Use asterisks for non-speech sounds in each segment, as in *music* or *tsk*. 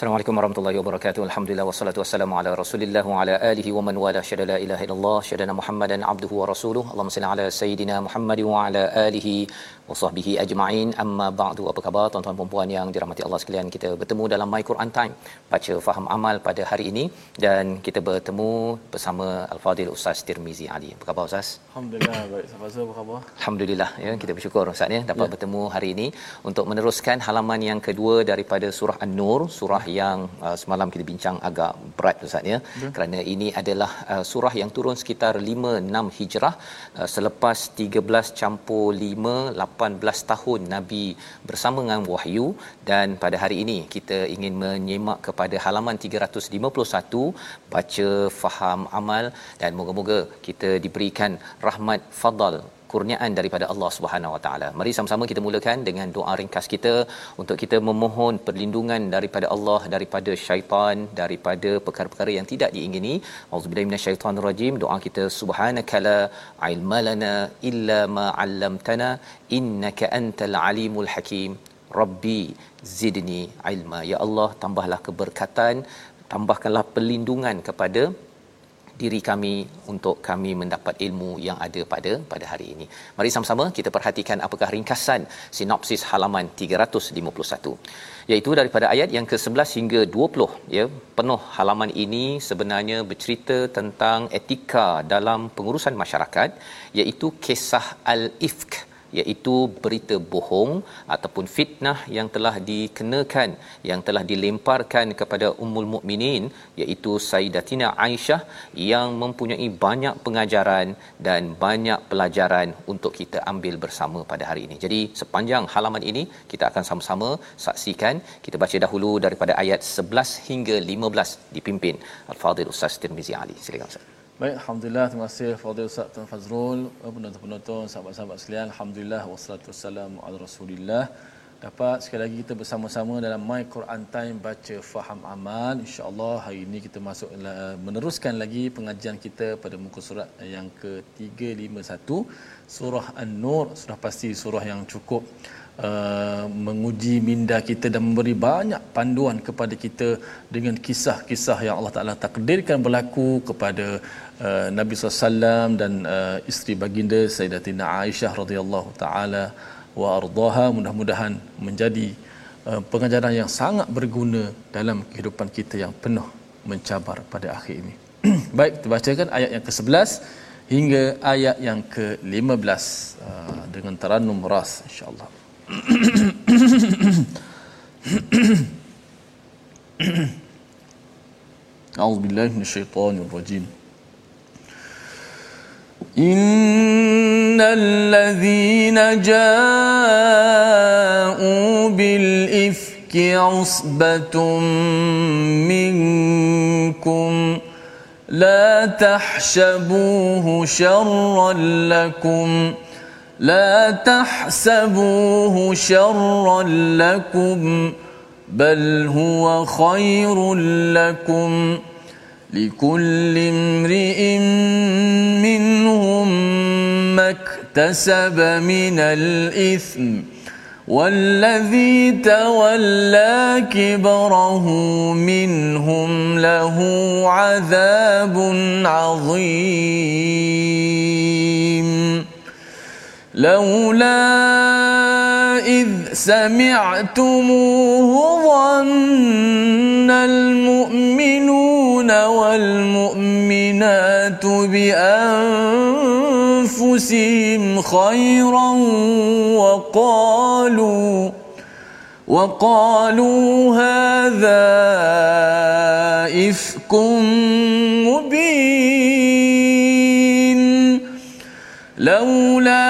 Assalamualaikum warahmatullahi wabarakatuh. Alhamdulillah wassalatu wassalamu ala Rasulillah wa ala alihi wa man wala syada la ilaha illallah syadana Muhammadan abduhu wa rasuluh. Allahumma salli ala sayidina Muhammad wa ala alihi wa sahbihi ajma'in. Amma ba'du. Apa khabar tuan-tuan dan puan yang dirahmati Allah sekalian? Kita bertemu dalam My Quran Time baca faham amal pada hari ini dan kita bertemu bersama Al-Fadil Ustaz Tirmizi Ali. Apa khabar Ustaz? Alhamdulillah baik. Sahabat apa khabar? Alhamdulillah ya kita bersyukur Ustaz ya dapat ya. bertemu hari ini untuk meneruskan halaman yang kedua daripada surah An-Nur, surah yang uh, semalam kita bincang agak berat Ustaz ya. Ya. kerana ini adalah uh, surah yang turun sekitar 5 6 Hijrah uh, selepas 13 campur 5 18 tahun Nabi bersama dengan wahyu. Dan pada hari ini kita ingin menyemak kepada halaman 351 baca faham amal dan moga-moga kita diberikan rahmat fadal kurniaan daripada Allah Subhanahu Wa Taala. Mari sama-sama kita mulakan dengan doa ringkas kita untuk kita memohon perlindungan daripada Allah daripada syaitan daripada perkara-perkara yang tidak diingini. Auzubillahi minasyaitonir rajim. Doa kita subhanakala ilmalana illa ma 'allamtana innaka antal alimul hakim. Rabbi zidni ilma. Ya Allah, tambahlah keberkatan, tambahkanlah perlindungan kepada diri kami untuk kami mendapat ilmu yang ada pada pada hari ini. Mari sama-sama kita perhatikan apakah ringkasan sinopsis halaman 351 iaitu daripada ayat yang ke-11 hingga 20 ya penuh halaman ini sebenarnya bercerita tentang etika dalam pengurusan masyarakat iaitu kisah al-ifk iaitu berita bohong ataupun fitnah yang telah dikenakan yang telah dilemparkan kepada ummul mukminin iaitu Sayyidatina Aisyah yang mempunyai banyak pengajaran dan banyak pelajaran untuk kita ambil bersama pada hari ini. Jadi sepanjang halaman ini kita akan sama-sama saksikan. Kita baca dahulu daripada ayat 11 hingga 15 dipimpin Al-Fadhil Ustaz Tirmizi Ali. Silakan Ustaz. Baik, Alhamdulillah. Terima kasih Fadil Ustaz Tuan Fazrul, penonton-penonton, sahabat-sahabat sekalian. Alhamdulillah, wassalatu wassalamu ala rasulillah. Dapat sekali lagi kita bersama-sama dalam My Quran Time baca faham amal. InsyaAllah hari ini kita masuk meneruskan lagi pengajian kita pada muka surat yang ke-351. Surah An-Nur. Sudah pasti surah yang cukup Uh, menguji minda kita dan memberi banyak panduan kepada kita dengan kisah-kisah yang Allah Taala takdirkan berlaku kepada uh, Nabi SAW dan uh, isteri baginda Sayyidatina Aisyah radhiyallahu taala wa ardaha mudah-mudahan menjadi uh, pengajaran yang sangat berguna dalam kehidupan kita yang penuh mencabar pada akhir ini. *clears throat* Baik, kita bacakan ayat yang ke-11 hingga ayat yang ke-15 uh, dengan tarannum ras insya-Allah. أعوذ بالله من الشيطان الرجيم إن الذين جاءوا بالإفك عصبة منكم لا تحسبوه شرا لكم ۖ لا تحسبوه شرا لكم بل هو خير لكم لكل امرئ منهم ما اكتسب من الإثم والذي تولى كبره منهم له عذاب عظيم. لولا إذ سمعتموه ظن المؤمنون والمؤمنات بأنفسهم خيرا وقالوا وقالوا هذا إفك مبين. لولا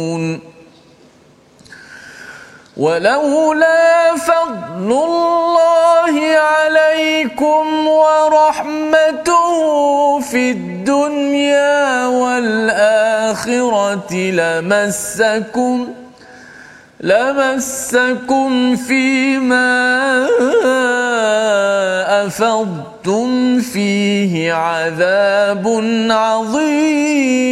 ولولا فضل الله عليكم ورحمته في الدنيا والآخرة لمسكم لمسكم فيما أفضتم فيه عذاب عظيم.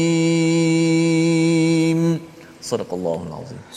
Sadaqallahul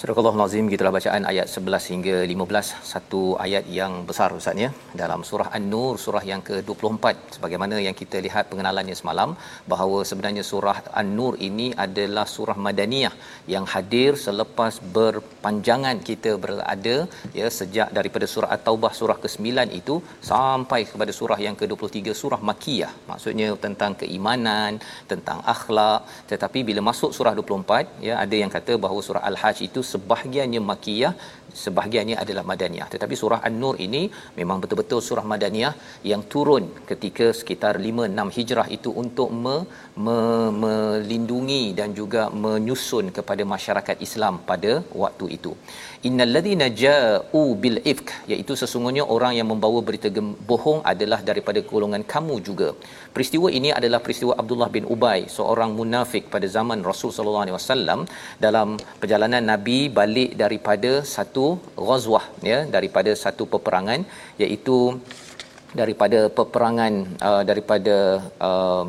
Surah Al-Azim gitulah bacaan ayat 11 hingga 15 satu ayat yang besar ustaz ya. Dalam surah An-Nur surah yang ke-24 sebagaimana yang kita lihat pengenalannya semalam bahawa sebenarnya surah An-Nur ini adalah surah madaniyah yang hadir selepas berpanjangan kita berada ya sejak daripada surah At-Taubah surah ke-9 itu sampai kepada surah yang ke-23 surah Makkiyah. Maksudnya tentang keimanan tentang akhlak. Tetapi bila masuk surah 24 ya ada yang kata bahawa surah Al-Hajj itu sebahagiannya makiyah sebahagiannya adalah madaniyah. Tetapi surah an-nur ini memang betul-betul surah madaniyah yang turun ketika sekitar 5 6 hijrah itu untuk me, me, melindungi dan juga menyusun kepada masyarakat Islam pada waktu itu. Innalladzina ja'u bil ifk iaitu sesungguhnya orang yang membawa berita bohong adalah daripada golongan kamu juga. Peristiwa ini adalah peristiwa Abdullah bin Ubay seorang munafik pada zaman Rasul sallallahu alaihi wasallam dalam perjalanan Nabi balik daripada satu ghazwah ya daripada satu peperangan iaitu daripada peperangan uh, daripada uh,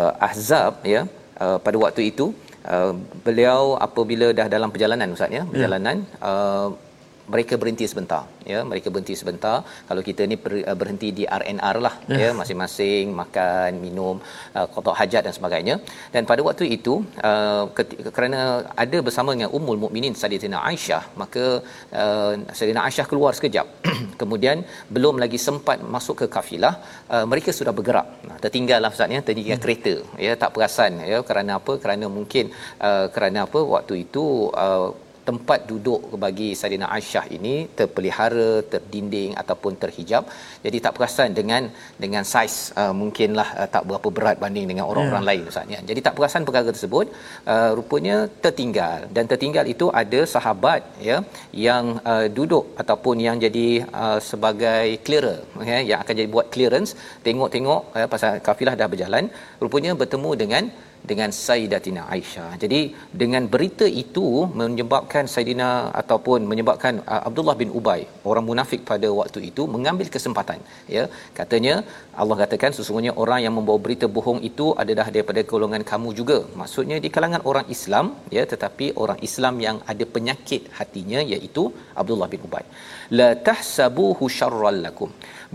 uh, Ahzab ya uh, pada waktu itu uh, beliau apabila dah dalam perjalanan ustaz ya perjalanan ya. uh, mereka berhenti sebentar ya. Mereka berhenti sebentar. Kalau kita ni uh, berhenti di RNR lah ya, ya. Masing-masing makan minum uh, qada hajat dan sebagainya. Dan pada waktu itu uh, ketika, kerana ada bersama dengan ummul mukminin Sayyidatina Aisyah maka uh, Sayyidatina Aisyah keluar sekejap. *clears throat* Kemudian belum lagi sempat masuk ke kafilah uh, mereka sudah bergerak. Nah tertinggallah ustaz ya. Tertinggal hmm. kereta ya. Tak perasan ya. Kerana apa? Kerana mungkin uh, kerana apa? Waktu itu uh, tempat duduk bagi Saidina Aisyah ini terpelihara, terdinding ataupun terhijab. Jadi tak perasan dengan dengan saiz uh, mungkinlah uh, tak berapa berat banding dengan orang-orang yeah. lain ustaz ya. Jadi tak perasan perkara tersebut uh, rupanya tertinggal dan tertinggal itu ada sahabat ya yang uh, duduk ataupun yang jadi uh, sebagai clearer ya yang akan jadi buat clearance tengok-tengok uh, pasal kafilah dah berjalan rupanya bertemu dengan dengan Sayyidatina Aisyah. Jadi dengan berita itu menyebabkan Sayyidina ataupun menyebabkan uh, Abdullah bin Ubay, orang munafik pada waktu itu mengambil kesempatan. Ya, katanya Allah katakan sesungguhnya orang yang membawa berita bohong itu adalah daripada golongan kamu juga. Maksudnya di kalangan orang Islam, ya, tetapi orang Islam yang ada penyakit hatinya iaitu Abdullah bin Ubay. La tahsabuhu syarral lakum.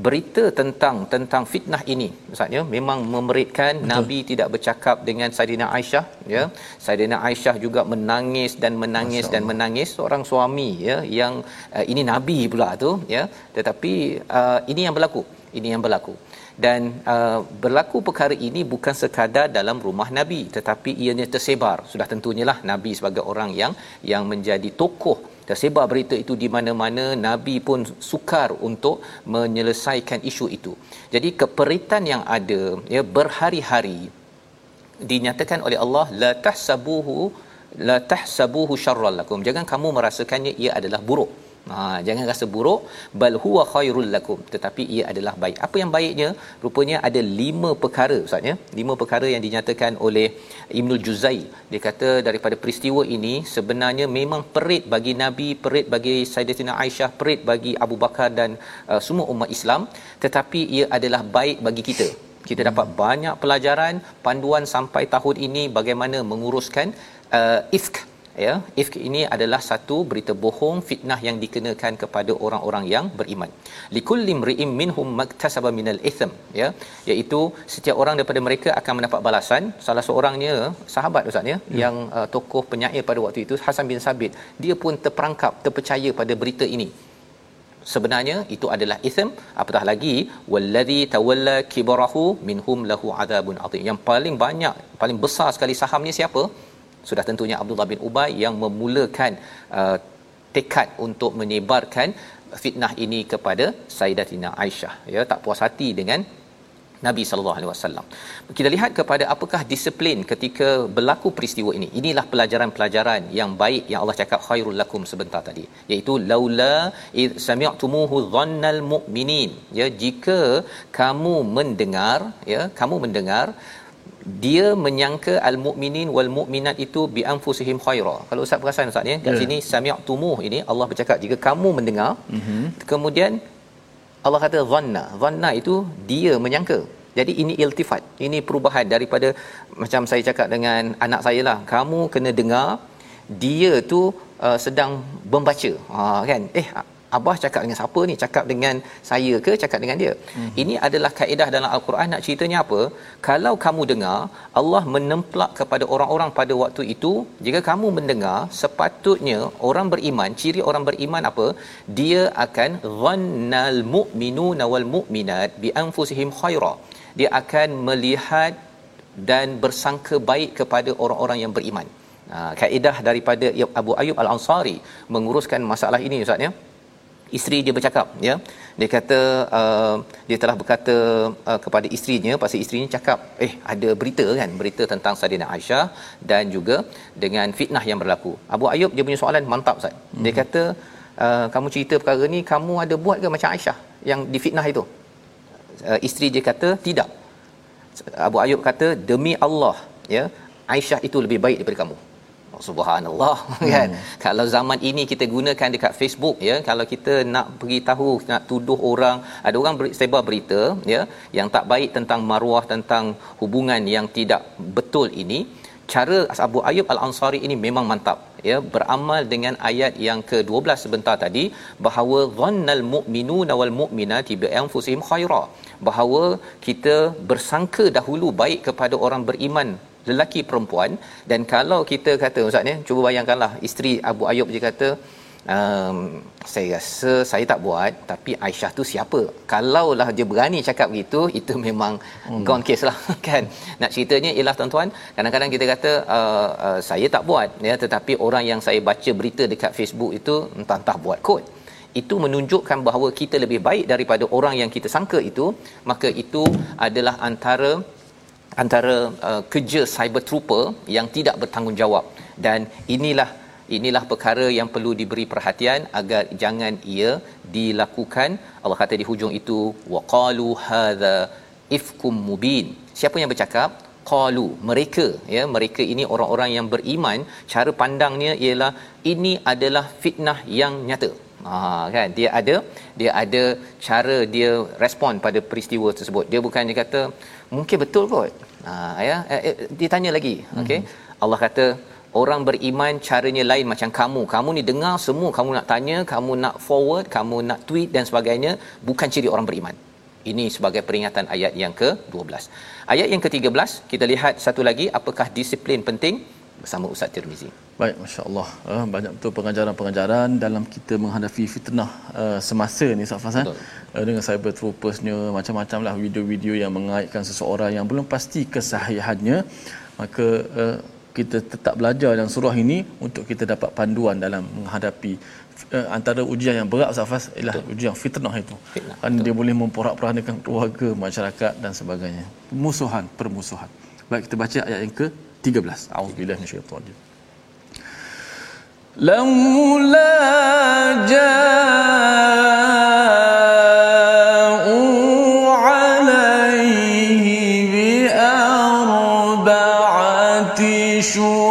Berita tentang tentang fitnah ini maksudnya memang memeritkan Betul. nabi tidak bercakap dengan Saidina Aisyah ya. Saidina Aisyah juga menangis dan menangis dan menangis. Seorang suami ya yang uh, ini nabi pula tu ya. Tetapi uh, ini yang berlaku ini yang berlaku dan uh, berlaku perkara ini bukan sekadar dalam rumah nabi tetapi ianya tersebar. Sudah tentunya lah nabi sebagai orang yang yang menjadi tokoh. Tersebar berita itu di mana-mana nabi pun sukar untuk menyelesaikan isu itu. Jadi keperitan yang ada ya berhari-hari dinyatakan oleh Allah la tahsabuhu la tahsabuhu syarral lakum jangan kamu merasakannya ia adalah buruk Ha, jangan rasa buruk bal huwa khairul lakum tetapi ia adalah baik. Apa yang baiknya? Rupanya ada lima perkara ustaz ya. Lima perkara yang dinyatakan oleh Ibnul Juzai. Dia kata daripada peristiwa ini sebenarnya memang perit bagi Nabi, perit bagi Sayyidatina Aisyah, perit bagi Abu Bakar dan uh, semua umat Islam tetapi ia adalah baik bagi kita. Kita dapat banyak pelajaran, panduan sampai tahun ini bagaimana menguruskan uh, ifk ya ifk ini adalah satu berita bohong fitnah yang dikenakan kepada orang-orang yang beriman. Likulli imri'in minhum maktasaba minal ithm ya. Iaitu setiap orang daripada mereka akan mendapat balasan. Salah seorangnya sahabat ustaz ya, ya. yang uh, tokoh penyair pada waktu itu Hasan bin Sabit dia pun terperangkap terpercaya pada berita ini. Sebenarnya itu adalah ism apatah lagi wallazi tawalla kibarahu minhum lahu adabun azim. Yang paling banyak paling besar sekali sahamnya siapa sudah tentunya Abdullah bin Ubay yang memulakan uh, tekad untuk menyebarkan fitnah ini kepada Sayyidatina Aisyah ya tak puas hati dengan Nabi sallallahu alaihi wasallam. Kita lihat kepada apakah disiplin ketika berlaku peristiwa ini. Inilah pelajaran-pelajaran yang baik yang Allah cakap khairul lakum sebentar tadi, iaitu laula id sami'tumuhu dhannal mu'minin. Ya, jika kamu mendengar, ya, kamu mendengar dia menyangka al-mu'minin wal mu'minat itu bi anfusihim khaira. Kalau ustaz perasan ustaz ni kat yeah. sini sami'tumuh ini Allah bercakap jika kamu mendengar mm-hmm. kemudian Allah kata dhanna. Dhanna itu dia menyangka. Jadi ini iltifat. Ini perubahan daripada macam saya cakap dengan anak saya lah. Kamu kena dengar dia tu uh, sedang membaca. Ha kan? Eh Abah cakap dengan siapa ni? Cakap dengan saya ke cakap dengan dia? Mm-hmm. Ini adalah kaedah dalam al-Quran nak ceritanya apa? Kalau kamu dengar Allah menemplak kepada orang-orang pada waktu itu, jika kamu mendengar, sepatutnya orang beriman, ciri orang beriman apa? Dia akan dhannal mu'minuna wal mu'minat bi anfusihim khaira. Dia akan melihat dan bersangka baik kepada orang-orang yang beriman. Ha, kaedah daripada Abu Ayub Al-Ansari menguruskan masalah ini Ustaz ya isteri dia bercakap ya. Dia kata uh, dia telah berkata uh, kepada isterinya pasal isterinya cakap eh ada berita kan berita tentang Saidina Aisyah dan juga dengan fitnah yang berlaku. Abu Ayub dia punya soalan mantap Ustaz. Mm-hmm. dia kata uh, kamu cerita perkara ni kamu ada buat ke macam Aisyah yang difitnah itu? Uh, isteri dia kata tidak. Abu Ayub kata demi Allah ya Aisyah itu lebih baik daripada kamu Oh, subhanallah *laughs* kan hmm. kalau zaman ini kita gunakan dekat Facebook ya kalau kita nak pergi tahu nak tuduh orang ada orang beri, sebar berita ya yang tak baik tentang maruah tentang hubungan yang tidak betul ini cara Abu Ayyub Al-Ansari ini memang mantap ya beramal dengan ayat yang ke-12 sebentar tadi bahawa dhannal mu'minuna wal mu'minati bi anfusihim khaira bahawa kita bersangka dahulu baik kepada orang beriman lelaki perempuan. Dan kalau kita kata ustaz ni cuba bayangkanlah isteri Abu Ayub dia kata um, saya rasa saya tak buat tapi Aisyah tu siapa? Kalaulah dia berani cakap begitu *laughs* itu memang hmm. gone case lah *laughs* kan? Nak ceritanya ialah tuan-tuan kadang-kadang kita kata uh, uh, saya tak buat ya tetapi orang yang saya baca berita dekat Facebook itu entah-entah buat kod itu menunjukkan bahawa kita lebih baik daripada orang yang kita sangka itu maka itu adalah antara antara uh, kerja cyber trooper yang tidak bertanggungjawab. Dan inilah inilah perkara yang perlu diberi perhatian agar jangan ia dilakukan. Allah kata di hujung itu waqalu hadza ifkum mubin. Siapa yang bercakap? Qalu mereka ya mereka ini orang-orang yang beriman. Cara pandangnya ialah ini adalah fitnah yang nyata. Ha kan? Dia ada dia ada cara dia respon pada peristiwa tersebut. Dia bukan dia kata mungkin betul kot ha ya eh, eh, dia tanya lagi okey hmm. Allah kata orang beriman caranya lain macam kamu kamu ni dengar semua kamu nak tanya kamu nak forward kamu nak tweet dan sebagainya bukan ciri orang beriman Ini sebagai peringatan ayat yang ke-12. Ayat yang ke-13 kita lihat satu lagi apakah disiplin penting bersama Ustaz Tirmizi. Baik, masya-Allah. Uh, banyak betul pengajaran-pengajaran dalam kita menghadapi fitnah uh, semasa ni Ustaz Fazal. Uh, dengan cyber troopersnya macam-macam lah video-video yang mengaitkan seseorang yang belum pasti kesahihannya maka uh, kita tetap belajar dalam surah ini untuk kita dapat panduan dalam menghadapi uh, antara ujian yang berat Ustaz Fas ialah Betul. ujian fitnah itu. Fitnah. Kan dia boleh memporak-porandakan keluarga, masyarakat dan sebagainya. Musuhan, permusuhan. Baik kita baca ayat yang ke-13. Auzubillahi minasyaitanir rajim. Laula adalah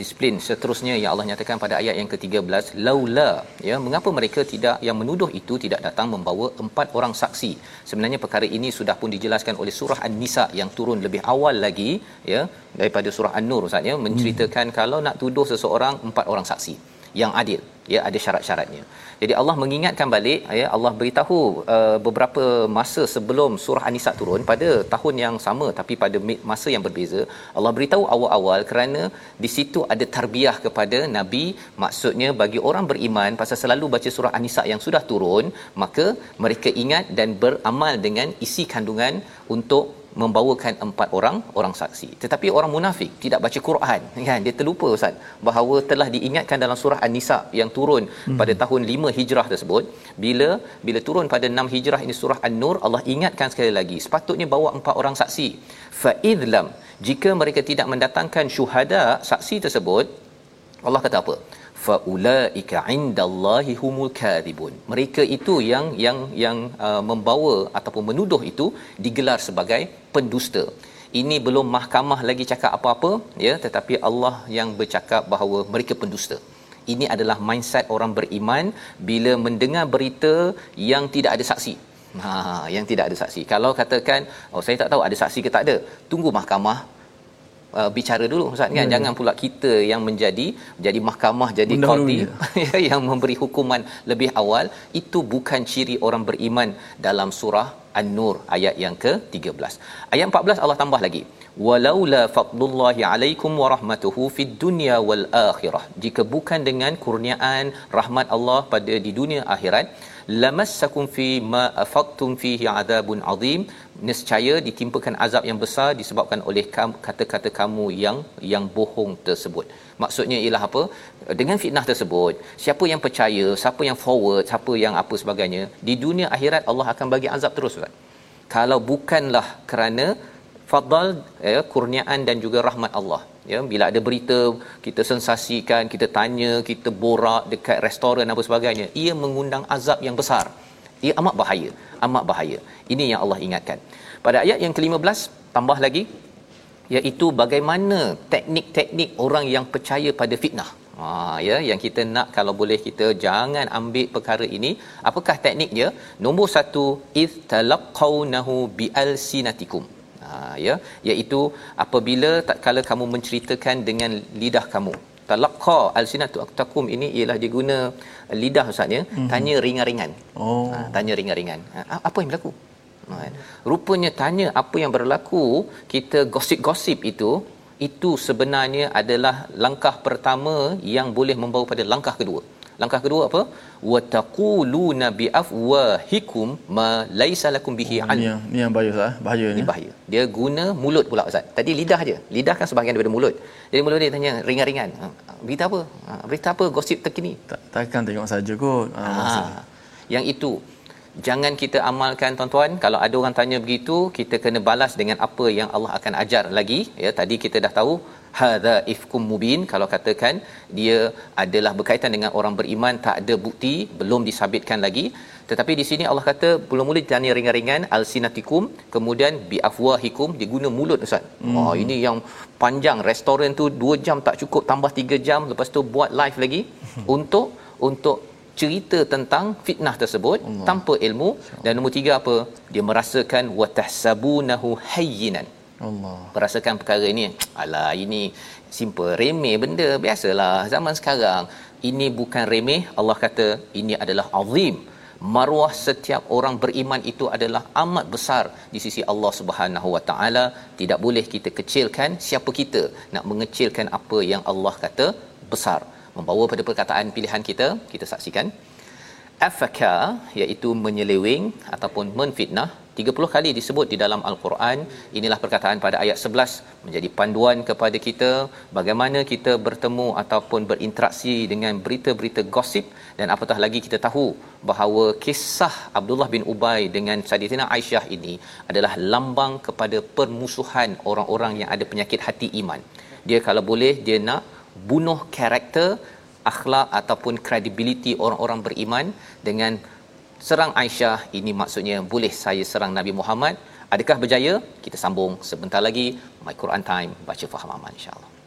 disiplin seterusnya yang Allah nyatakan pada ayat yang ke-13 laula ya mengapa mereka tidak yang menuduh itu tidak datang membawa empat orang saksi sebenarnya perkara ini sudah pun dijelaskan oleh surah an-nisa yang turun lebih awal lagi ya daripada surah an-nur ustaz ya menceritakan hmm. kalau nak tuduh seseorang empat orang saksi yang adil ya ada syarat-syaratnya. Jadi Allah mengingatkan balik ya Allah beritahu uh, beberapa masa sebelum surah An-Nisa turun pada tahun yang sama tapi pada masa yang berbeza Allah beritahu awal-awal kerana di situ ada tarbiyah kepada nabi. Maksudnya bagi orang beriman pasal selalu baca surah An-Nisa yang sudah turun maka mereka ingat dan beramal dengan isi kandungan untuk membawakan empat orang orang saksi. Tetapi orang munafik tidak baca Quran. *laughs* Kan? Dia terlupa ustaz bahawa telah diingatkan dalam surah An-Nisa yang turun hmm. pada tahun 5 Hijrah tersebut. Bila bila turun pada 6 Hijrah ini surah An-Nur Allah ingatkan sekali lagi sepatutnya bawa empat orang saksi. Fa idlam jika mereka tidak mendatangkan syuhada saksi tersebut Allah kata apa faulaika indallahi humul kadhibun. Mereka itu yang yang yang uh, membawa ataupun menuduh itu digelar sebagai pendusta. Ini belum mahkamah lagi cakap apa-apa ya tetapi Allah yang bercakap bahawa mereka pendusta. Ini adalah mindset orang beriman bila mendengar berita yang tidak ada saksi. Ha yang tidak ada saksi. Kalau katakan oh saya tak tahu ada saksi ke tak ada? Tunggu mahkamah uh, bicara dulu ustaz kan hmm. jangan pula kita yang menjadi jadi mahkamah jadi qadi *laughs* yang memberi hukuman lebih awal itu bukan ciri orang beriman dalam surah An-Nur ayat yang ke-13. Ayat 14 Allah tambah lagi. Walaula fadlullahi alaikum wa rahmatuhu fid dunya wal akhirah. Jika bukan dengan kurniaan rahmat Allah pada di dunia akhirat, lamassakum fi ma afaqtum fihi adabun azim. Nescaya ditimpakan azab yang besar disebabkan oleh kata-kata kamu yang yang bohong tersebut. Maksudnya ialah apa? Dengan fitnah tersebut siapa yang percaya siapa yang forward siapa yang apa sebagainya di dunia akhirat Allah akan bagi azab terus Ustaz. Kalau bukanlah kerana fadal ya kurniaan dan juga rahmat Allah. Ya bila ada berita kita sensasikan kita tanya kita borak dekat restoran apa sebagainya ia mengundang azab yang besar. Ia amat bahaya amat bahaya. Ini yang Allah ingatkan. Pada ayat yang ke-15 tambah lagi iaitu bagaimana teknik-teknik orang yang percaya pada fitnah. Ha ya yang kita nak kalau boleh kita jangan ambil perkara ini. Apakah tekniknya nombor satu iz talaqawnahu bialsinatikum ha ya. Iaitu apabila tak kala kamu menceritakan dengan lidah kamu. Talaqqa alsinatukum ini ialah diguna lidah ustaz ya. Mm-hmm. tanya ringan-ringan. Oh. Ha, tanya ringan-ringan. Ha, apa yang berlaku? Ha, rupanya tanya apa yang berlaku kita gosip-gosip itu itu sebenarnya adalah langkah pertama yang boleh membawa pada langkah kedua Langkah kedua apa? Wa taquluna bi afwahikum ma laysa lakum bihi an. Ni yang, ni yang bahaya Ustaz, bahaya ni. bahaya. Dia guna mulut pula Ustaz. Tadi lidah aja. Lidah kan sebahagian daripada mulut. Jadi mulut dia tanya ringan-ringan. Ha, berita apa? Ha, berita apa gosip terkini? Tak takkan tengok saja kot. Ha, ha, yang itu jangan kita amalkan tuan-tuan kalau ada orang tanya begitu kita kena balas dengan apa yang Allah akan ajar lagi ya tadi kita dah tahu hadza ifkum mubin kalau katakan dia adalah berkaitan dengan orang beriman tak ada bukti belum disabitkan lagi. Tetapi di sini Allah kata mula-mula tanya ringan-ringan alsinatikum kemudian bi afwahikum dia guna mulut ustaz. Hmm. oh ini yang panjang. Restoran tu 2 jam tak cukup tambah 3 jam lepas tu buat live lagi. Untuk untuk cerita tentang fitnah tersebut Allah. tanpa ilmu. Dan nombor tiga apa? Dia merasakan watahsabunahu hayyinan Allah. Merasakan perkara ini? Alah ini simple. Remeh benda. Biasalah zaman sekarang. Ini bukan remeh. Allah kata ini adalah azim. Maruah setiap orang beriman itu adalah amat besar di sisi Allah Subhanahu Wa Taala. Tidak boleh kita kecilkan siapa kita nak mengecilkan apa yang Allah kata besar. Membawa pada perkataan pilihan kita kita saksikan. Afaka iaitu menyeleweng ataupun menfitnah 30 kali disebut di dalam al-Quran. Inilah perkataan pada ayat 11 menjadi panduan kepada kita bagaimana kita bertemu ataupun berinteraksi dengan berita-berita gosip. Dan apatah lagi kita tahu bahawa kisah Abdullah bin Ubay dengan Sayyidatina Aisyah ini adalah lambang kepada permusuhan orang-orang yang ada penyakit hati iman. Dia kalau boleh dia nak bunuh karakter akhlak ataupun kredibiliti orang-orang beriman dengan serang Aisyah ini maksudnya boleh saya serang Nabi Muhammad? Adakah berjaya? Kita sambung sebentar lagi. My Quran time baca faham aman insyaallah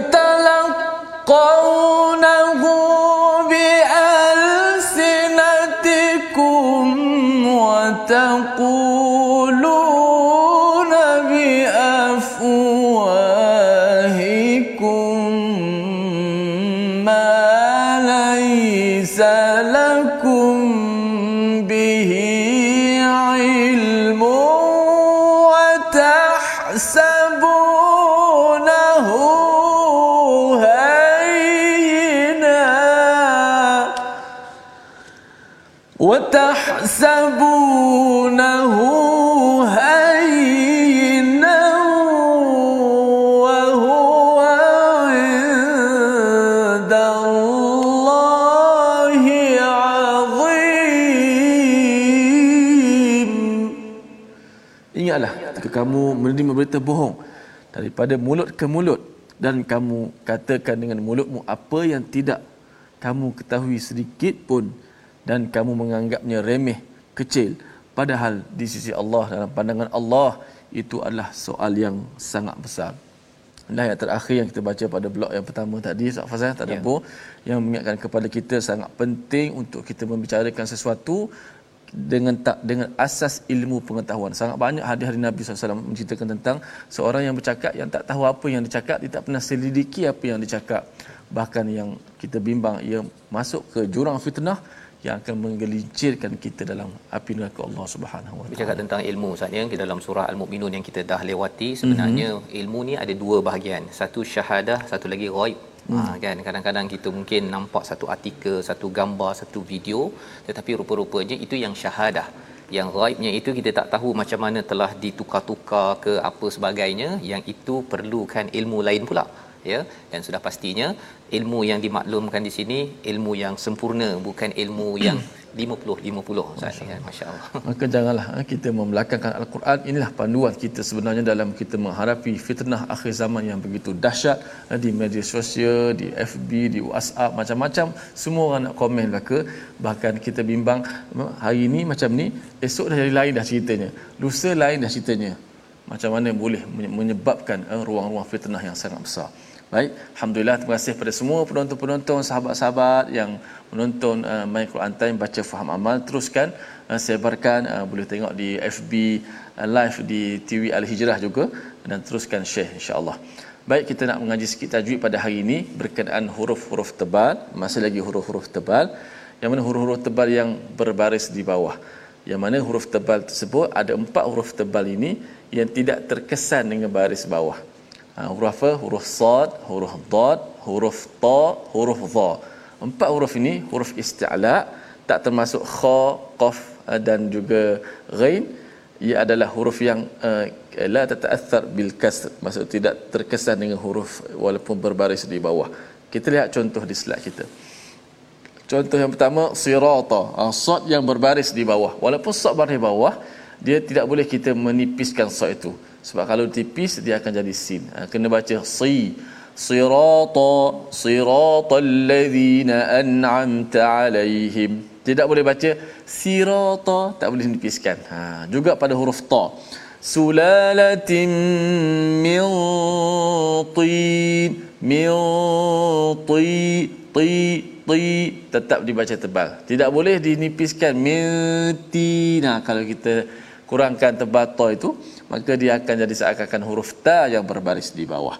إذ وتحسبونه هينا وهو عند الله عظيم Ingatlah ketika kamu menerima berita bohong daripada mulut ke mulut dan kamu katakan dengan mulutmu apa yang tidak kamu ketahui sedikit pun dan kamu menganggapnya remeh kecil padahal di sisi Allah dalam pandangan Allah itu adalah soal yang sangat besar. Dan ayat terakhir yang kita baca pada blok yang pertama tadi Ustaz Fazal tak ada Ya. yang mengingatkan kepada kita sangat penting untuk kita membicarakan sesuatu dengan tak dengan asas ilmu pengetahuan. Sangat banyak hadis-hadis Nabi SAW menceritakan tentang seorang yang bercakap yang tak tahu apa yang dicakap, dia tak pernah selidiki apa yang dicakap. Bahkan yang kita bimbang ia masuk ke jurang fitnah yang akan menggelincirkan kita dalam api neraka Allah Subhanahu Wa bercakap Taala. tentang ilmu Ustaz ya di dalam surah al-mukminun yang kita dah lewati sebenarnya Mhm. mm-hmm. ilmu ni ada dua bahagian satu syahadah satu lagi ghaib Hmm. Ha kan kadang-kadang kita mungkin nampak satu artikel, satu gambar, satu video tetapi rupa-rupanya itu yang syahadah. Yang ghaibnya itu kita tak tahu macam mana telah ditukar-tukar ke apa sebagainya yang itu perlukan ilmu lain pula ya dan sudah pastinya ilmu yang dimaklumkan di sini ilmu yang sempurna bukan ilmu yang *clears throat* 50 50 Ustaz ya masya-Allah. *laughs* Maka janganlah eh, kita membelakangkan Al-Quran. Inilah panduan kita sebenarnya dalam kita menghadapi fitnah akhir zaman yang begitu dahsyat eh, di media sosial, di FB, di WhatsApp, macam-macam. Semua orang nak komen belaka. Bahkan kita bimbang eh, hari ini macam ni, esok dah jadi lain dah ceritanya. Lusa lain dah ceritanya. macam mana boleh menyebabkan uh, ruang-ruang fitnah yang sangat besar baik alhamdulillah terima kasih kepada semua penonton-penonton sahabat-sahabat yang menonton uh, My Quran Time baca faham amal teruskan uh, sebarkan uh, boleh tengok di FB uh, live di TV Al Hijrah juga dan teruskan share insya-Allah. Baik kita nak mengaji sikit tajwid pada hari ini berkenaan huruf-huruf tebal, masih lagi huruf-huruf tebal. Yang mana huruf-huruf tebal yang berbaris di bawah. Yang mana huruf tebal tersebut ada empat huruf tebal ini yang tidak terkesan dengan baris bawah. Ha, huruf apa? Huruf sad, huruf dad, huruf ta, huruf dha. Empat huruf ini huruf isti'la tak termasuk kha, qaf eh, dan juga ghain. Ia adalah huruf yang uh, la tataathar bil kasr, maksud tidak terkesan dengan huruf walaupun berbaris di bawah. Kita lihat contoh di slide kita. Contoh yang pertama sirata, uh, sad yang berbaris di bawah. Walaupun sad berbaris di bawah, dia tidak boleh kita menipiskan sad itu. Sebab kalau tipis dia akan jadi sin. Uh, kena baca si. Sirata siratal ladzina an'amta alaihim. Tidak boleh baca sirata tak boleh nipiskan ha juga pada huruf ta. Sulalatin min tin min ti ti ti. Tetap dibaca tebal. Tidak boleh dinipiskan min tina kalau kita kurangkan tebal ta itu maka dia akan jadi seakan-akan huruf ta yang berbaris di bawah.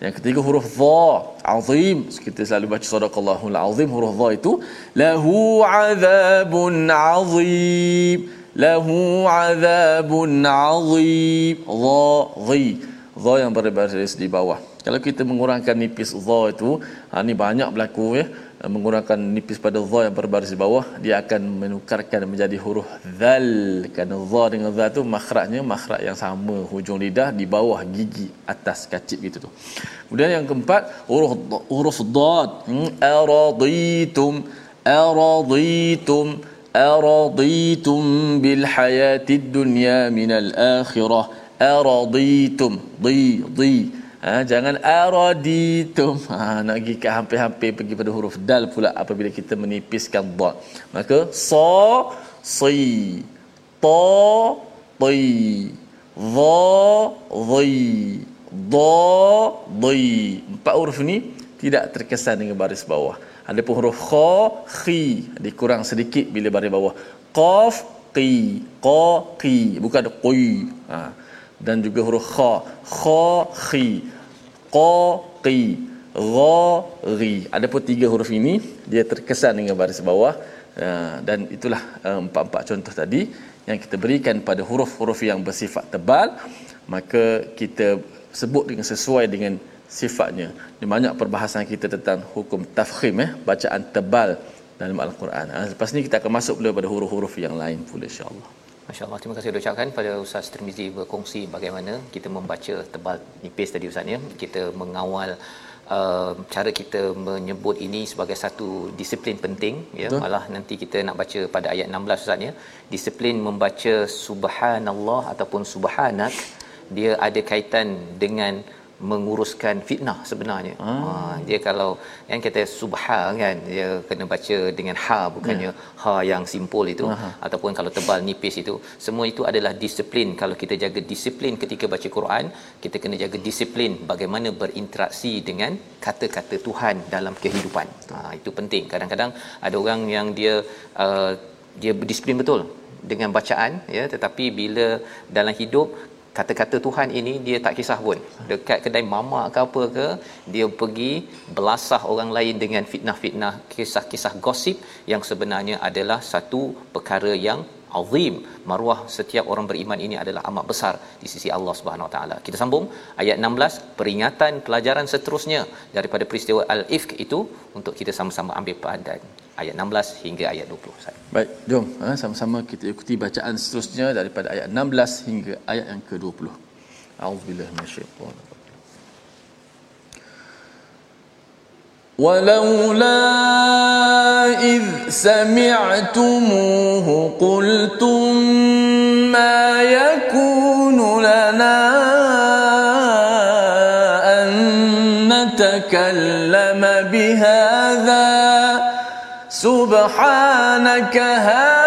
Yang ketiga huruf dha azim. Kita selalu baca sadaqallahul azim huruf dha itu. Lahu azabun azim. Lahu azabun azim. Dha dhi. Dha yang berbaris di bawah. Kalau kita mengurangkan nipis dha itu ha ni banyak berlaku ya mengurangkan nipis pada dha yang berbaris di bawah dia akan menukarkan menjadi huruf zal kerana dha dengan za tu makhrajnya makhraj yang sama hujung lidah di bawah gigi atas kacip gitu tu. Kemudian yang keempat huruf huruf dad hmm, araditum araditum araditum bil hayatid dunya minal akhirah. Araditum di di Ha, jangan araditum. Ha, nak pergi ke hampir-hampir pergi pada huruf dal pula apabila kita menipiskan dha. Maka sa si ta ti dha dhi dha dhi. Empat huruf ni tidak terkesan dengan baris bawah. Ada pun huruf kha khi dikurang sedikit bila baris bawah. Qaf qi qa qi bukan qi. Ha dan juga huruf kha. Kha khi. Qa qi. Gha ri. Adapun tiga huruf ini dia terkesan dengan baris bawah. Uh, dan itulah uh, empat-empat contoh tadi yang kita berikan pada huruf-huruf yang bersifat tebal. Maka kita sebut dengan sesuai dengan sifatnya. Di banyak perbahasan kita tentang hukum tafkhim eh bacaan tebal dalam al-Quran. Ha, lepas ni kita akan masuk pula pada huruf-huruf yang lain pula insya-Allah. Masya-Allah. Terima kasih ucapkan pada Ustaz Tirmizi berkongsi bagaimana kita membaca tebal nipis tadi Ustaz ya. Kita mengawal uh, cara kita menyebut ini sebagai satu disiplin penting ya. Betul. Malah nanti kita nak baca pada ayat 16 Ustaz ya. Disiplin membaca subhanallah ataupun subhanak dia ada kaitan dengan menguruskan fitnah sebenarnya. Ah. Ha, dia kalau yang kata subha kan dia kena baca dengan ha bukannya ya. ha yang simpul itu Aha. ataupun kalau tebal nipis itu semua itu adalah disiplin. Kalau kita jaga disiplin ketika baca Quran, kita kena jaga disiplin bagaimana berinteraksi dengan kata-kata Tuhan dalam kehidupan. Ha, itu penting. Kadang-kadang ada orang yang dia uh, dia berdisiplin betul dengan bacaan ya tetapi bila dalam hidup kata-kata Tuhan ini dia tak kisah pun. Dekat kedai mamak ke apa ke dia pergi belasah orang lain dengan fitnah-fitnah kisah-kisah gosip yang sebenarnya adalah satu perkara yang azim. Maruah setiap orang beriman ini adalah amat besar di sisi Allah Subhanahu Wa Taala. Kita sambung ayat 16 peringatan pelajaran seterusnya daripada peristiwa al-ifk itu untuk kita sama-sama ambil pelajaran ayat 16 hingga ayat 20. Baik, jom ha, sama-sama kita ikuti bacaan seterusnya daripada ayat 16 hingga ayat yang ke-20. A'udzubillahi minasyaitanir ولولا إذ سمعتموه قلتم ما يكون لنا سبحانك هذا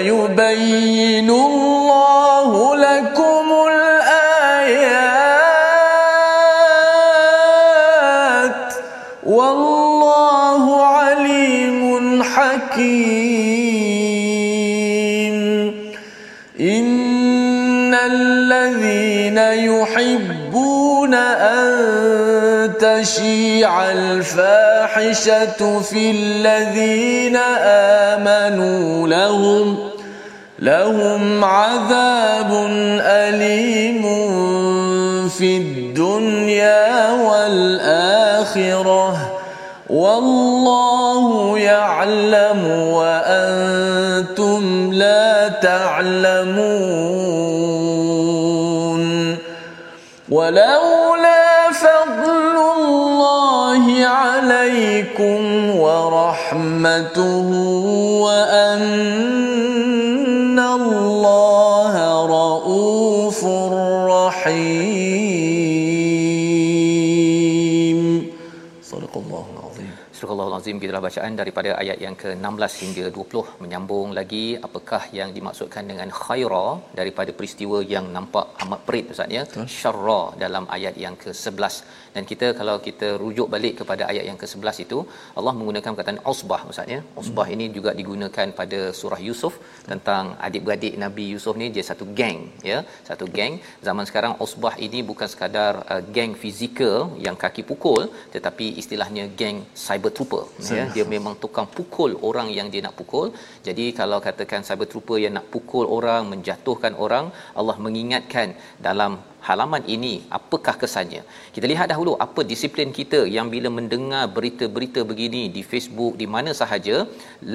ويبين الله لكم الآيات والله عليم حكيم. إن الذين يحبون أن تشيع الفاحشة في الذين آمنوا لهم لهم عذاب أليم في الدنيا والآخرة. والله يعلم وأنتم لا تعلمون. ولولا فضل الله عليكم ورحمته وأن Surah Al-Azim kita bacaan daripada ayat yang ke-16 hingga 20 menyambung lagi apakah yang dimaksudkan dengan khaira daripada peristiwa yang nampak amat perit Ustaz ya? Syarra dalam ayat yang ke-11 dan kita kalau kita rujuk balik kepada ayat yang ke-11 itu Allah menggunakan perkataan usbah Ustaz ya? Hmm. Usbah hmm. ini juga digunakan pada surah Yusuf tentang adik-beradik Nabi Yusuf ni. Dia satu geng ya? Satu geng zaman sekarang usbah ini bukan sekadar uh, geng fizikal yang kaki pukul tetapi istilahnya geng cyber trooper ya dia memang tukang pukul orang yang dia nak pukul. Jadi kalau katakan cyber trooper yang nak pukul orang menjatuhkan orang Allah mengingatkan dalam halaman ini apakah kesannya. Kita lihat dahulu apa disiplin kita yang bila mendengar berita-berita begini di Facebook di mana sahaja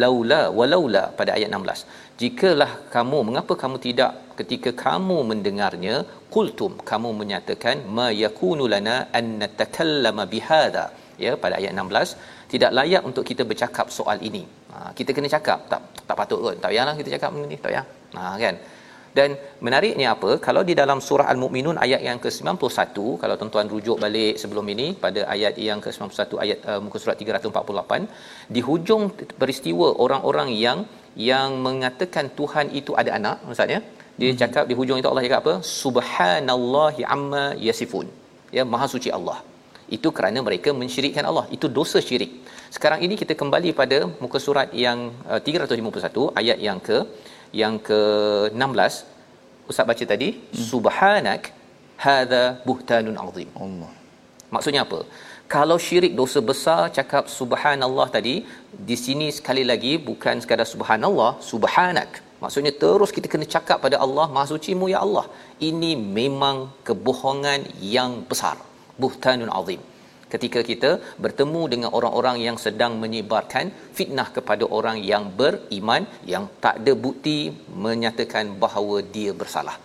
laula walaula pada ayat 16 jikalah kamu mengapa kamu tidak ketika kamu mendengarnya qultum kamu menyatakan ma yakunu lana an natakallama bihadha. Ya pada ayat 16 tidak layak untuk kita bercakap soal ini. Ha, kita kena cakap tak tak patut kot. Tak payahlah kita cakap ni, tak payah. Ha kan. Dan menariknya apa? Kalau di dalam surah Al-Mukminun ayat yang ke-91, kalau tuan-tuan rujuk balik sebelum ini pada ayat yang ke-91 ayat uh, muka surat 348, di hujung peristiwa orang-orang yang yang mengatakan Tuhan itu ada anak, maksudnya dia hmm. cakap di hujung itu Allah cakap apa? Subhanallahi amma yasifun. Ya, maha suci Allah itu kerana mereka mensyirikkan Allah. Itu dosa syirik. Sekarang ini kita kembali pada muka surat yang uh, 351 ayat yang ke yang ke 16 ustaz baca tadi hmm. subhanak hadza buhtanun azim. Allah. Maksudnya apa? Kalau syirik dosa besar cakap subhanallah tadi di sini sekali lagi bukan sekadar subhanallah subhanak. Maksudnya terus kita kena cakap pada Allah maha sucimu ya Allah. Ini memang kebohongan yang besar buhtanun azim. Ketika kita bertemu dengan orang-orang yang sedang menyebarkan fitnah kepada orang yang beriman yang tak ada bukti menyatakan bahawa dia bersalah.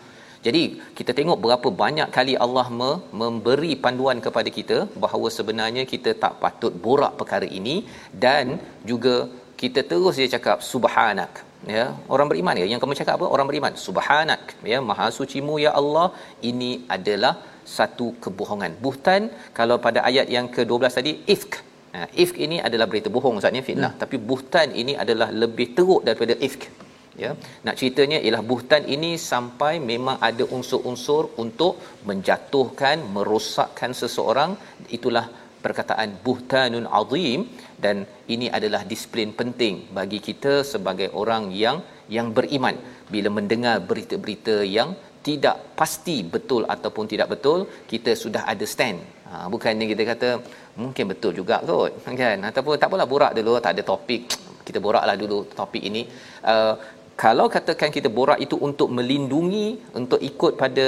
Jadi kita tengok berapa banyak kali Allah me- memberi panduan kepada kita bahawa sebenarnya kita tak patut borak perkara ini dan juga kita terus dia cakap subhanak. Ya orang beriman ya? Yang kamu cakap apa? Orang beriman. Subhanak. Ya maha sucimu ya Allah. Ini adalah satu kebohongan. Buhtan kalau pada ayat yang ke-12 tadi ifk. Ha, ifk ini adalah berita bohong maksudnya fitnah. Hmm. Tapi buhtan ini adalah lebih teruk daripada ifk. Ya. Nak ceritanya ialah buhtan ini sampai memang ada unsur-unsur untuk menjatuhkan, merosakkan seseorang. Itulah perkataan buhtanun azim dan ini adalah disiplin penting bagi kita sebagai orang yang yang beriman bila mendengar berita-berita yang tidak pasti betul ataupun tidak betul kita sudah ada stand. Ha, bukannya kita kata mungkin betul juga kot *laughs* kan? Ataupun tak apalah borak dulu tak ada topik. *tsk* Kita boraklah dulu topik ini. Uh, kalau katakan kita borak itu untuk melindungi untuk ikut pada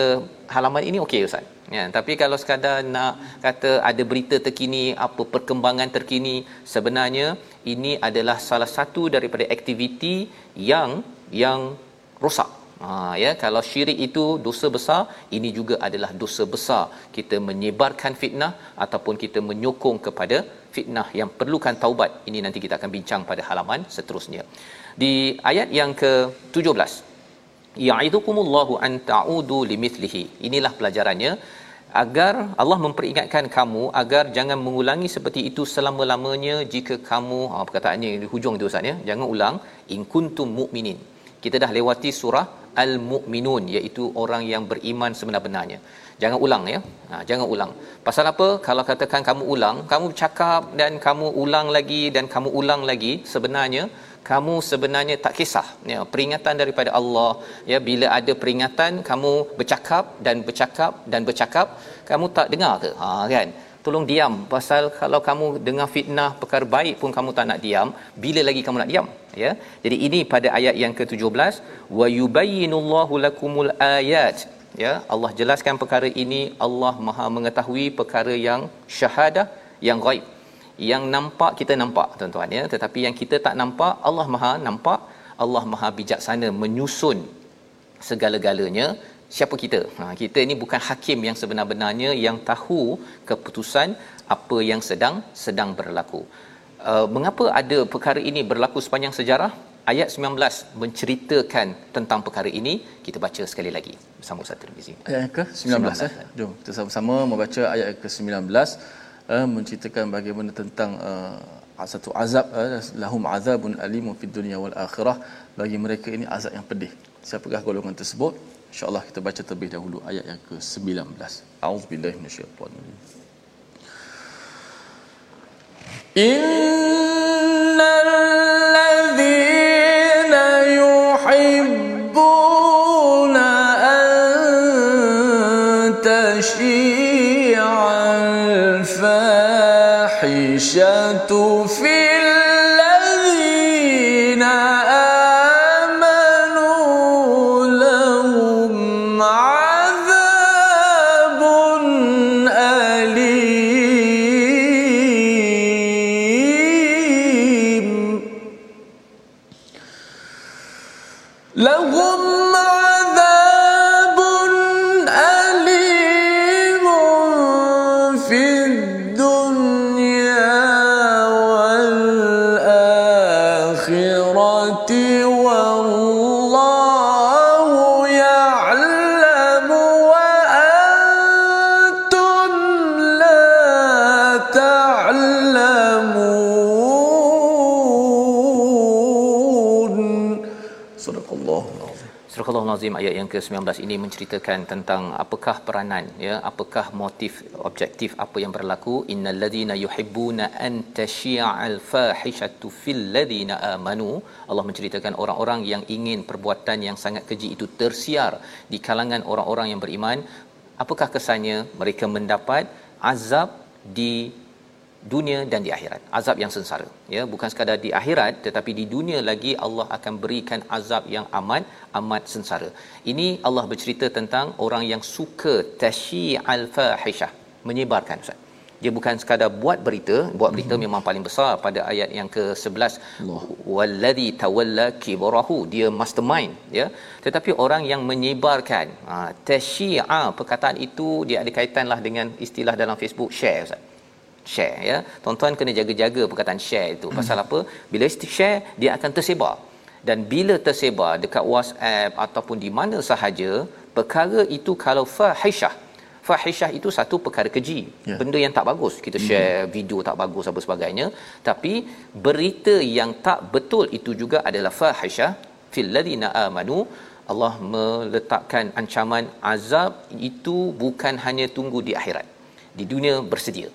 halaman ini okey ustaz. Ya tapi kalau sekadar nak kata ada berita terkini apa perkembangan terkini sebenarnya ini adalah salah satu daripada aktiviti yang yang rosak Ha ya kalau syirik itu dosa besar ini juga adalah dosa besar. Kita menyebarkan fitnah ataupun kita menyokong kepada fitnah yang perlukan taubat. Ini nanti kita akan bincang pada halaman seterusnya. Di ayat yang ke-17 ya'idukumullahu an ta'udu limithlihi. Inilah pelajarannya. Agar Allah memperingatkan kamu agar jangan mengulangi seperti itu selama-lamanya jika kamu ha, perkataannya di hujung itu Ustaz ya. Jangan ulang in kuntum mu'minin. Kita dah lewati surah al-mu'minun iaitu orang yang beriman sebenar-benarnya. Jangan ulang ya. Ha, jangan ulang. Pasal apa? Kalau katakan kamu ulang kamu cakap dan kamu ulang lagi dan kamu ulang lagi sebenarnya kamu sebenarnya tak kisah. Ya peringatan daripada Allah ya bila ada peringatan kamu bercakap dan bercakap dan bercakap kamu tak dengar ke? Ha kan? Tolong diam. Pasal kalau kamu dengar fitnah perkara baik pun kamu tak nak diam bila lagi kamu nak diam ya? Jadi ini pada ayat yang ke-17 wa yubayyinullahu lakumul ayat. Ya? Allah jelaskan perkara ini. Allah Maha mengetahui perkara yang syahadah yang ghaib. Yang nampak kita nampak tuan-tuan ya? Tetapi yang kita tak nampak Allah Maha nampak. Allah Maha bijaksana menyusun segala-galanya. Siapa kita? Ha kita ini bukan hakim yang sebenar-benarnya yang tahu keputusan apa yang sedang sedang berlaku uh, mengapa ada perkara ini berlaku sepanjang sejarah? Ayat 19 menceritakan tentang perkara ini. Kita baca sekali lagi. Bersama Ustaz Tirmizi. Ayat ke-19 19, eh? jom kita sama-sama membaca ayat ke-19 uh, menceritakan bagaimana tentang uh, satu azab uh, lahum azabun alim fid dunya wal akhirah. Bagi mereka ini azab yang pedih. Siapakah golongan tersebut? Insyaallah kita baca terlebih dahulu ayat yang ke-19 auzubillahi minasyaitanir Al-Azim ayat yang ke-19 ini menceritakan tentang apakah peranan ya apakah motif objektif apa yang berlaku. Innal ladina yuhibbuna an tashi'al fahishatu fil ladina amanu. Allah menceritakan orang-orang yang ingin perbuatan yang sangat keji itu tersiar di kalangan orang-orang yang beriman. Apakah kesannya mereka mendapat azab di dunia dan di akhirat. Azab yang sengsara ya. Bukan sekadar di akhirat tetapi di dunia lagi Allah akan berikan azab yang amat amat sengsara. Ini Allah bercerita tentang orang yang suka tasyi'al fahishah menyebarkan ustaz. Dia bukan sekadar buat berita buat berita mm-hmm. memang paling besar pada ayat yang ke-11 wallazi tawalla kibarahu dia mastermind ya. Tetapi orang yang menyebarkan ha, tasyi'a perkataan itu dia ada kaitanlah dengan istilah dalam Facebook share ustaz share ya. Tuan-tuan kena jaga-jaga perkataan share itu. Pasal apa? Bila share dia akan tersebar. Dan bila tersebar dekat WhatsApp ataupun di mana sahaja, perkara itu kalau fahishah Fahishah itu satu perkara keji. Yeah. Benda yang tak bagus. Kita share mm-hmm. video tak bagus apa sebagainya. Tapi berita yang tak betul itu juga adalah fahishah fil ladina amanu. Allah meletakkan ancaman azab itu bukan hanya tunggu di akhirat. Di dunia bersedia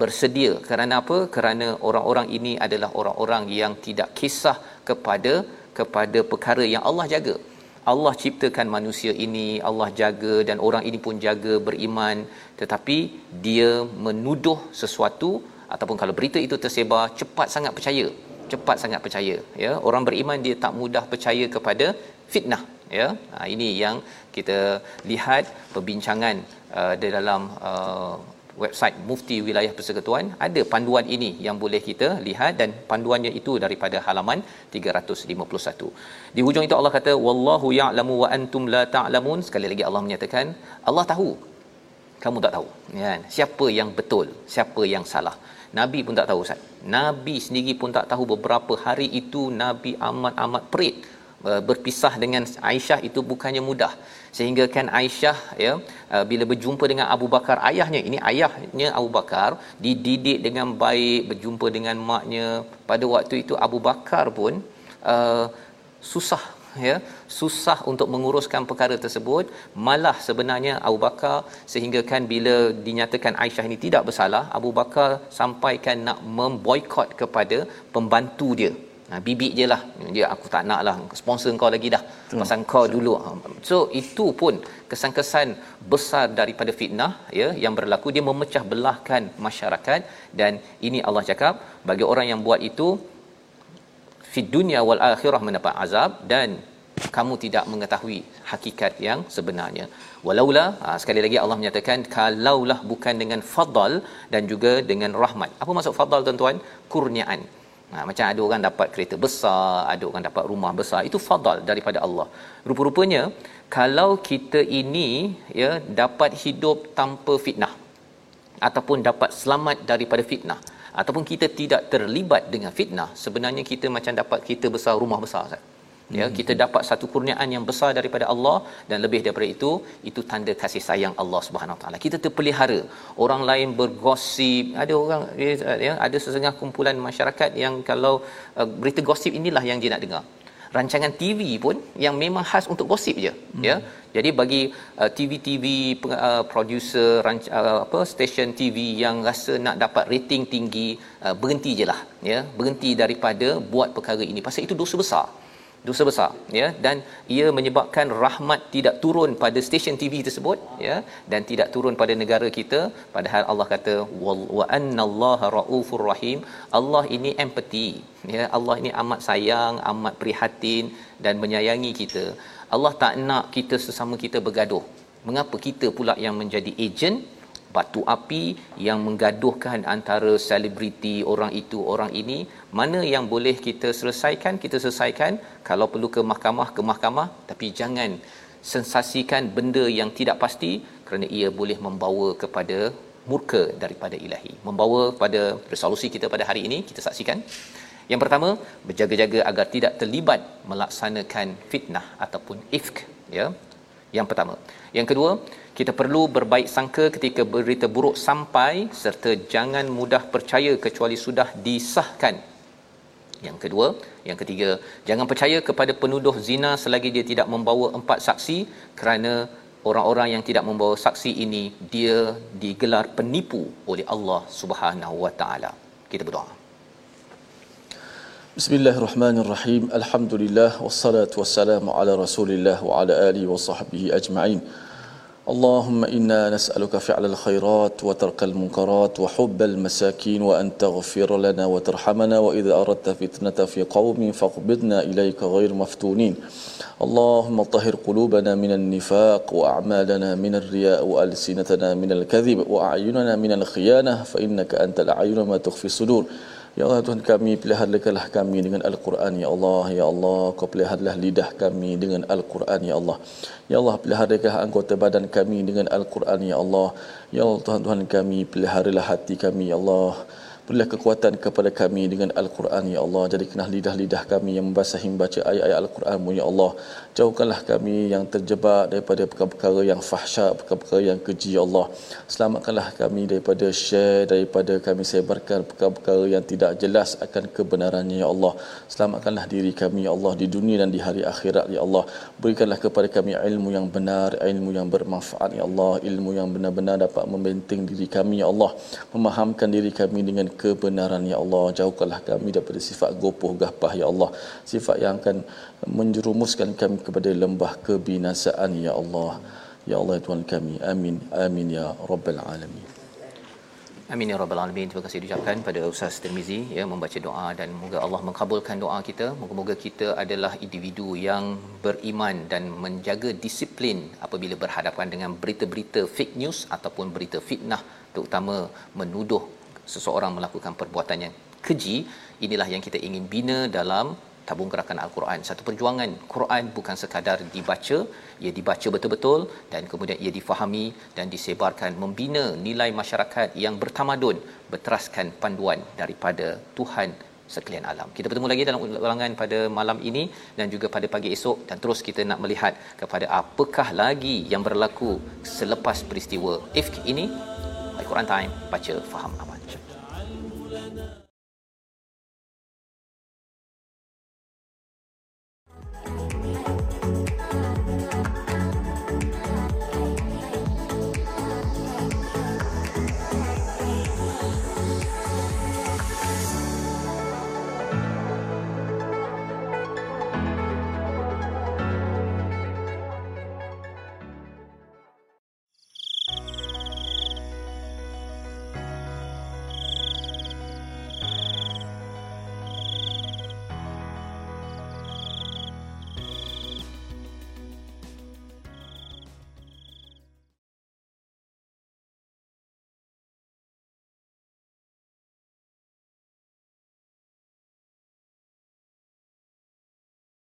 bersedia. Kerana apa? Kerana orang-orang ini adalah orang-orang yang tidak kisah kepada kepada perkara yang Allah jaga. Allah ciptakan manusia ini Allah jaga dan orang ini pun jaga beriman. Tetapi dia menuduh sesuatu ataupun kalau berita itu tersebar cepat sangat percaya. Cepat sangat percaya ya. Orang beriman dia tak mudah percaya kepada fitnah ya. Ha, ini yang kita lihat perbincangan uh, di dalam uh, website Mufti Wilayah Persekutuan ada panduan ini yang boleh kita lihat dan panduannya itu daripada halaman 351. Di hujung itu Allah kata wallahu ya'lamu wa antum la ta'lamun. Sekali lagi Allah menyatakan Allah tahu. Kamu tak tahu. Kan? Siapa yang betul, siapa yang salah. nabi pun tak tahu Ustaz nabi sendiri pun tak tahu beberapa hari itu nabi amat-amat perit uh, berpisah dengan Aisyah itu bukannya mudah sehingga kan Aisyah ya uh, bila berjumpa dengan Abu Bakar ayahnya ini ayahnya Abu Bakar dididik dengan baik berjumpa dengan maknya. Pada waktu itu Abu Bakar pun uh, susah ya susah untuk menguruskan perkara tersebut. Malah sebenarnya Abu Bakar sehingga kan bila dinyatakan Aisyah ini tidak bersalah Abu Bakar sampaikan nak memboikot kepada pembantu dia Ha, bibik je lah. Dia aku tak nak lah. Sponsor kau lagi dah. Betul. pasal kau dulu. Ha, so itu pun kesan-kesan besar daripada fitnah ya yang berlaku. Dia memecah belahkan masyarakat. Dan ini Allah cakap bagi orang yang buat itu fi dunya wal akhirah mendapat azab dan kamu tidak mengetahui hakikat yang sebenarnya. Walaula ha, sekali lagi Allah menyatakan kalaulah bukan dengan fadal dan juga dengan rahmat. Apa maksud fadal tuan-tuan? Kurniaan Ha, macam ada orang dapat kereta besar, ada orang dapat rumah besar, itu fadal daripada Allah. Rupa-rupanya kalau kita ini ya dapat hidup tanpa fitnah ataupun dapat selamat daripada fitnah ataupun kita tidak terlibat dengan fitnah, sebenarnya kita macam dapat kereta besar, rumah besar Ustaz ya hmm. kita dapat satu kurniaan yang besar daripada Allah dan lebih daripada itu itu tanda kasih sayang Allah Subhanahu taala. Kita terpelihara. Orang lain bergosip. Ada orang ya ada sesetengah kumpulan masyarakat yang kalau uh, berita gosip inilah yang dia nak dengar. Rancangan TV pun yang memang khas untuk gosip je hmm. ya. Jadi bagi uh, TV-TV uh, producer ranc- uh, apa stesen TV yang rasa nak dapat rating tinggi uh, berhenti je lah ya. Berhenti daripada buat perkara ini. Pasal itu dosa besar dosa besar ya. Dan ia menyebabkan rahmat tidak turun pada stesen TV tersebut ya dan tidak turun pada negara kita. Padahal Allah kata wa annallaha raufur rahim. Allah ini empathy ya. Allah ini amat sayang amat prihatin dan menyayangi kita. Allah tak nak kita sesama kita bergaduh. Mengapa kita pula yang menjadi ejen batu api yang menggaduhkan antara selebriti orang itu orang ini mana yang boleh kita selesaikan? Kita selesaikan kalau perlu ke mahkamah ke mahkamah tapi jangan sensasikan benda yang tidak pasti kerana ia boleh membawa kepada murka daripada ilahi. Membawa pada resolusi kita pada hari ini kita saksikan. Yang pertama berjaga-jaga agar tidak terlibat melaksanakan fitnah ataupun ifk ya. Yang pertama. Yang kedua kita perlu berbaik sangka ketika berita buruk sampai serta jangan mudah percaya kecuali sudah disahkan yang kedua yang ketiga jangan percaya kepada penuduh zina selagi dia tidak membawa empat saksi kerana orang-orang yang tidak membawa saksi ini dia digelar penipu oleh Allah Subhanahu wa taala kita berdoa Bismillahirrahmanirrahim. Alhamdulillah wassalatu wassalamu ala Rasulillah wa ala alihi wa sahbihi ajma'in. اللهم إنا نسألك فعل الخيرات وترك المنكرات وحب المساكين وأن تغفر لنا وترحمنا وإذا أردت فتنة في قوم فاقبضنا إليك غير مفتونين. اللهم طهر قلوبنا من النفاق وأعمالنا من الرياء وألسنتنا من الكذب وأعيننا من الخيانة فإنك أنت الأعين ما تخفي الصدور. Ya Allah Tuhan kami peliharalah kami dengan Al-Quran Ya Allah Ya Allah kau peliharalah lidah kami dengan Al-Quran Ya Allah Ya Allah peliharalah anggota badan kami dengan Al-Quran Ya Allah Ya Allah Tuhan Tuhan kami peliharalah hati kami Ya Allah Berilah kekuatan kepada kami dengan Al-Quran, Ya Allah. Jadi kenal lidah-lidah kami yang membasahi membaca ayat-ayat Al-Quran, Ya Allah. Jauhkanlah kami yang terjebak daripada perkara-perkara yang fahsyat, perkara-perkara yang keji, Ya Allah. Selamatkanlah kami daripada share, daripada kami sebarkan perkara-perkara yang tidak jelas akan kebenarannya, Ya Allah. Selamatkanlah diri kami, Ya Allah, di dunia dan di hari akhirat, Ya Allah. Berikanlah kepada kami ilmu yang benar, ilmu yang bermanfaat, Ya Allah. Ilmu yang benar-benar dapat membenting diri kami, Ya Allah. Memahamkan diri kami dengan kebenaran ya Allah jauhkanlah kami daripada sifat gopoh gapah ya Allah sifat yang akan menjerumuskan kami kepada lembah kebinasaan ya Allah. Ya Allah ya Tuhan kami. Amin. Amin ya rabbal alamin. Amin ya rabbal alamin. Terima kasih diucapkan pada Ustaz Tirmizi ya membaca doa dan moga Allah mengabulkan doa kita. Moga-moga kita adalah individu yang beriman dan menjaga disiplin apabila berhadapan dengan berita-berita fake news ataupun berita fitnah terutama menuduh seseorang melakukan perbuatan yang keji. Inilah yang kita ingin bina dalam tabung gerakan al-Quran satu perjuangan Quran bukan sekadar dibaca ia dibaca betul-betul dan kemudian ia difahami dan disebarkan membina nilai masyarakat yang bertamadun berteraskan panduan daripada Tuhan sekalian alam. Kita bertemu lagi dalam ulangan pada malam ini dan juga pada pagi esok dan terus kita nak melihat kepada apakah lagi yang berlaku selepas peristiwa ifk ini. Al-Quran Time baca faham amal.